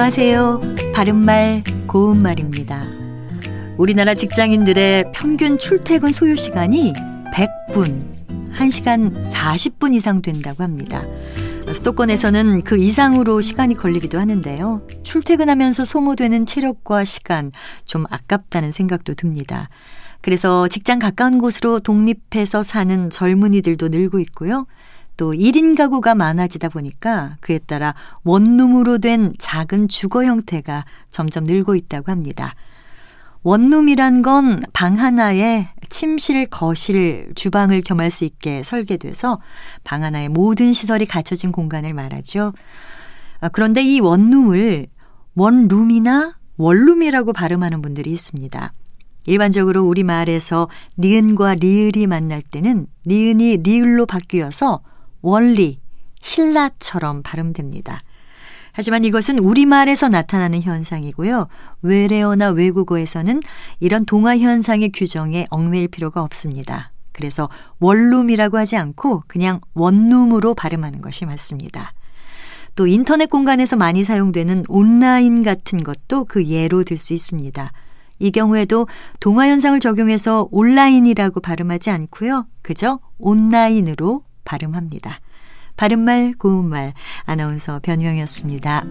안녕하세요. 바른말, 고운말입니다. 우리나라 직장인들의 평균 출퇴근 소요 시간이 100분, 1시간 40분 이상 된다고 합니다. 수도권에서는 그 이상으로 시간이 걸리기도 하는데요. 출퇴근하면서 소모되는 체력과 시간 좀 아깝다는 생각도 듭니다. 그래서 직장 가까운 곳으로 독립해서 사는 젊은이들도 늘고 있고요. 또 1인 가구가 많아지다 보니까 그에 따라 원룸으로 된 작은 주거 형태가 점점 늘고 있다고 합니다. 원룸이란 건 방 하나에 침실, 거실, 주방을 겸할 수 있게 설계돼서 방 하나에 모든 시설이 갖춰진 공간을 말하죠. 아, 그런데 이 원룸을 원룸이나 원룸이라고 발음하는 분들이 있습니다. 일반적으로 우리말에서 니은과 리을이 만날 때는 니은이 리을로 바뀌어서 원리, 신라처럼 발음됩니다. 하지만 이것은 우리말에서 나타나는 현상이고요. 외래어나 외국어에서는 이런 동화 현상의 규정에 얽매일 필요가 없습니다. 그래서 원룸이라고 하지 않고 그냥 원룸으로 발음하는 것이 맞습니다. 또 인터넷 공간에서 많이 사용되는 온라인 같은 것도 그 예로 들 수 있습니다. 이 경우에도 동화 현상을 적용해서 온라인이라고 발음하지 않고요. 그저 온라인으로 발음합니다. 바른말 고운말 아나운서 변희영이었습니다.